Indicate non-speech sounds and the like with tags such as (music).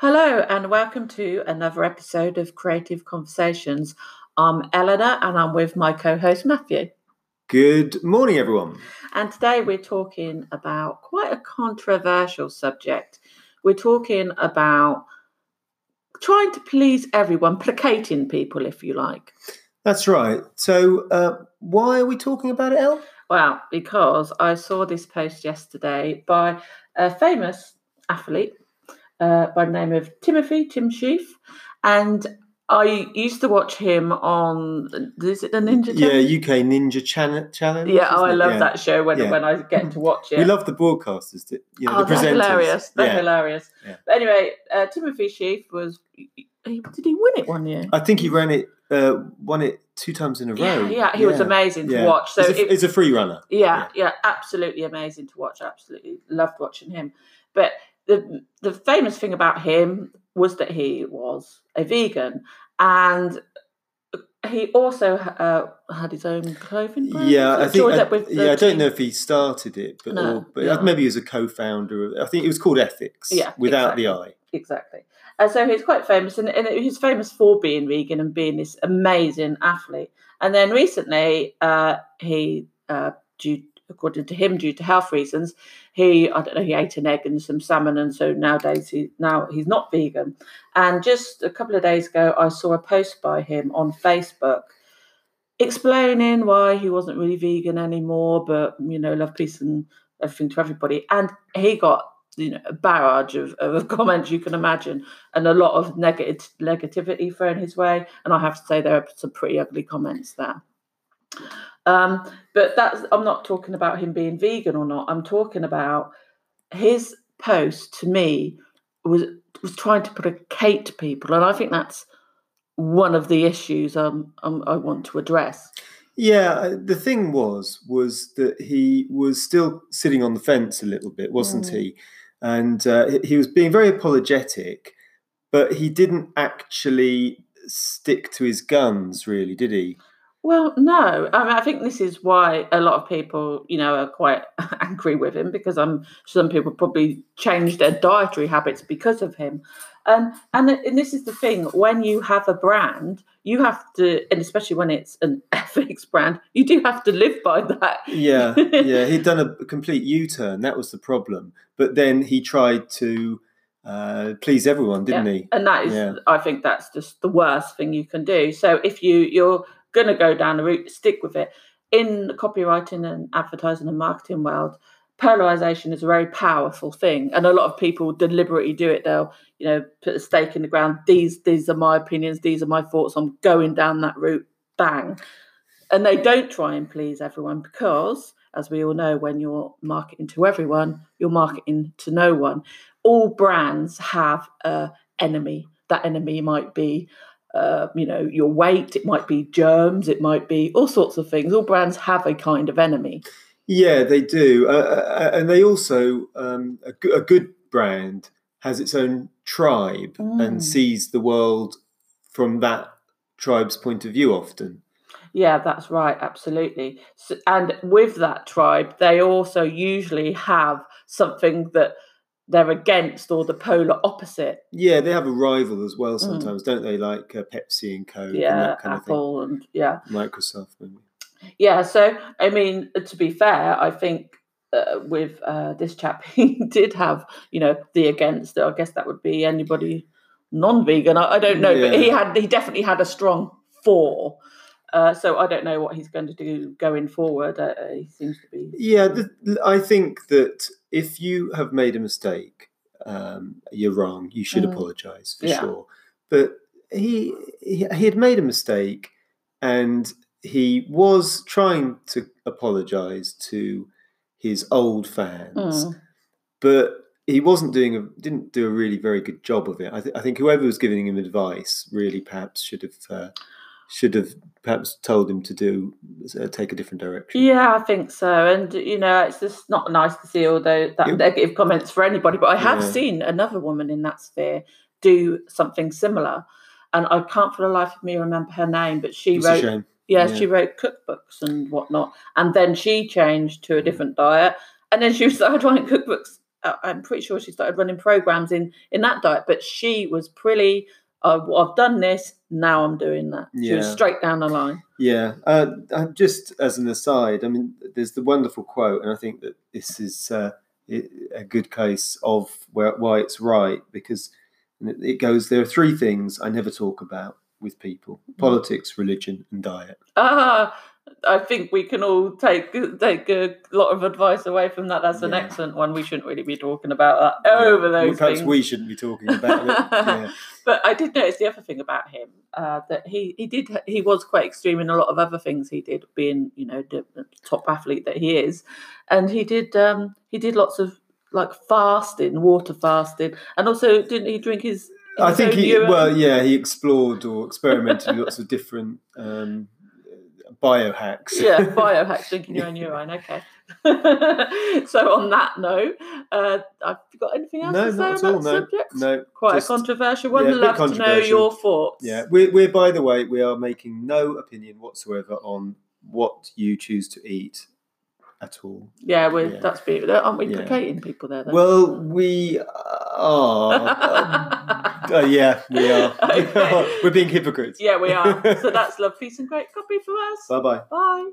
Hello, and welcome to another episode of Creative Conversations. I'm Eleanor, and I'm with my co host Matthew. Good morning, everyone. And today we're talking about quite a controversial subject. We're talking about trying to please everyone, placating people, if you like. That's right. So, uh, why are we talking about it, El? Well, because I saw this post yesterday by a famous athlete uh, by the name of Timothy Tim Shieff, and I used to watch him on is it the Ninja Channel? Yeah, UK Ninja Channel Challenge. Yeah, oh, I love Yeah. that show when Yeah. when I get to watch it. We love the broadcasters, you know, oh, the they're presenters. hilarious. They're yeah. hilarious. Yeah. But anyway, uh, Timothy Shieff was. Did he win it one year? I think he ran it, uh, won it two times in a row. yeah, he was amazing to yeah. watch. So he's, a, it- he's a free runner. Yeah, yeah, absolutely amazing to watch. Absolutely loved watching him. But the the famous thing about him was that he was a vegan, and he also uh, had his own clothing brand. Yeah, I think. I, yeah, I don't know if he started it, but, No, or, but yeah. maybe he was a co-founder. Of, I think it was called Ethics. Yeah, without exactly. the I. exactly. And so he's quite famous, and, and he's famous for being vegan and being this amazing athlete. And then recently, uh, he, uh, due according to him, due to health reasons, he I don't know he ate an egg and some salmon, and so nowadays he now he's not vegan. And just a couple of days ago, I saw a post by him on Facebook explaining why he wasn't really vegan anymore, but you know, love, peace, and everything to everybody. And he got you know a barrage of, of (laughs) comments you can imagine, and a lot of negative negativity thrown his way. And I have to say there are some pretty ugly comments there. Um, but that's I'm not talking about him being vegan or not. I'm talking about his post to me was was trying to placate people, and I think that's one of the issues um, um, I want to address. Yeah, the thing was was that he was still sitting on the fence a little bit, wasn't Mm. he? And uh, he was being very apologetic, but he didn't actually stick to his guns, really, did he? Well, no. I mean, I think this is why a lot of people, you know, are quite (laughs) angry with him because I'm some people probably changed their dietary habits because of him. Um, and and this is the thing: when you have a brand, you have to, and especially when it's an (laughs) ethics brand, you do have to live by that. Yeah, yeah. He'd done a (laughs) complete U-turn. That was the problem. But then he tried to uh, please everyone, didn't he? and that is Yeah. i think that's just the worst thing you can do so if you you're going to go down the route stick with it. In the copywriting and advertising and marketing world polarization is a very powerful thing and a lot of people deliberately do it. They'll you know put a stake in the ground these these are my opinions these are my thoughts i'm going down that route. Bang. And they don't try and please everyone because as we all know when you're marketing to everyone you're marketing to no one. All brands have a enemy. That enemy might be uh, you know your weight it might be germs it might be all sorts of things all brands have a kind of enemy Yeah, they do, uh, uh, and they also um, a, good brand has its own tribe Mm. and sees the world from that tribe's point of view. Often, yeah that's right absolutely so, and with that tribe they also usually have something that they're against or the polar opposite yeah, they have a rival as well. Mm. Sometimes, don't they? Like uh, Pepsi and Coke and yeah that kind of apple and yeah thing. Microsoft, maybe. Yeah, so I mean, to be fair, I think uh, with uh, this chap, (laughs) he did have, you know, the against. I guess that would be anybody non-vegan. I, I don't know, but he had he definitely had a strong for. Uh, so I don't know what he's going to do going forward. Uh, he seems to be. Yeah, the, I think that if you have made a mistake, um, you're wrong. You should Mm. apologise for Yeah. sure. But he, he he had made a mistake, and he was trying to apologise to his old fans, Mm. but he wasn't doing a didn't do a really very good job of it. I, th- I think whoever was giving him advice really perhaps should have. Uh, should have perhaps told him to do uh, take a different direction. Yeah, I think so. And you know, it's just not nice to see all those that Yeah. negative comments for anybody. But I have Yeah. seen another woman in that sphere do something similar, and I can't for the life of me remember her name. But she It's wrote, yeah, Yeah. she wrote cookbooks and whatnot, and then she changed to a different diet, and then she (laughs) started writing cookbooks uh, I'm pretty sure she started running programs in in that diet. But she was pretty. I've done this. Now I'm doing that. Yeah. straight down the line. Yeah, uh, uh, just as an aside, I mean, there's the wonderful quote, and I think that this is uh, a good case of where, why it's right because it it goes. There are three things I never talk about with people: politics, religion, and diet. Ah, I think we can all take take a lot of advice away from that. That's an Yeah. excellent one. We shouldn't really be talking about that Yeah. over Well, those Perhaps things. we shouldn't be talking about it. (laughs) Yeah. But I did notice the other thing about him uh, that he he did he was quite extreme in a lot of other things he did, being you know the the top athlete that he is, and he did um he did lots of like fasting, water fasting, and also didn't he drink his? I think he urine? well, yeah, he explored or experimented with lots of different um, biohacks. yeah, (laughs) biohacks drinking your own urine. Okay. (laughs) so on that note, uh, I've got anything else No, to say on that No, subject? no. Quite just- a controversial one. yeah, Love to know your thoughts. Yeah, we're, we're by the way, we are making no opinion whatsoever on what you choose to eat at all. Yeah, we're, Yeah. that's. Aren't we Yeah. placating people there? Then? Well, we are. (laughs) uh, yeah, we are. Okay. (laughs) we're being hypocrites. yeah, we are. So that's (laughs) love, peace, and great copy for us. Bye bye. Bye.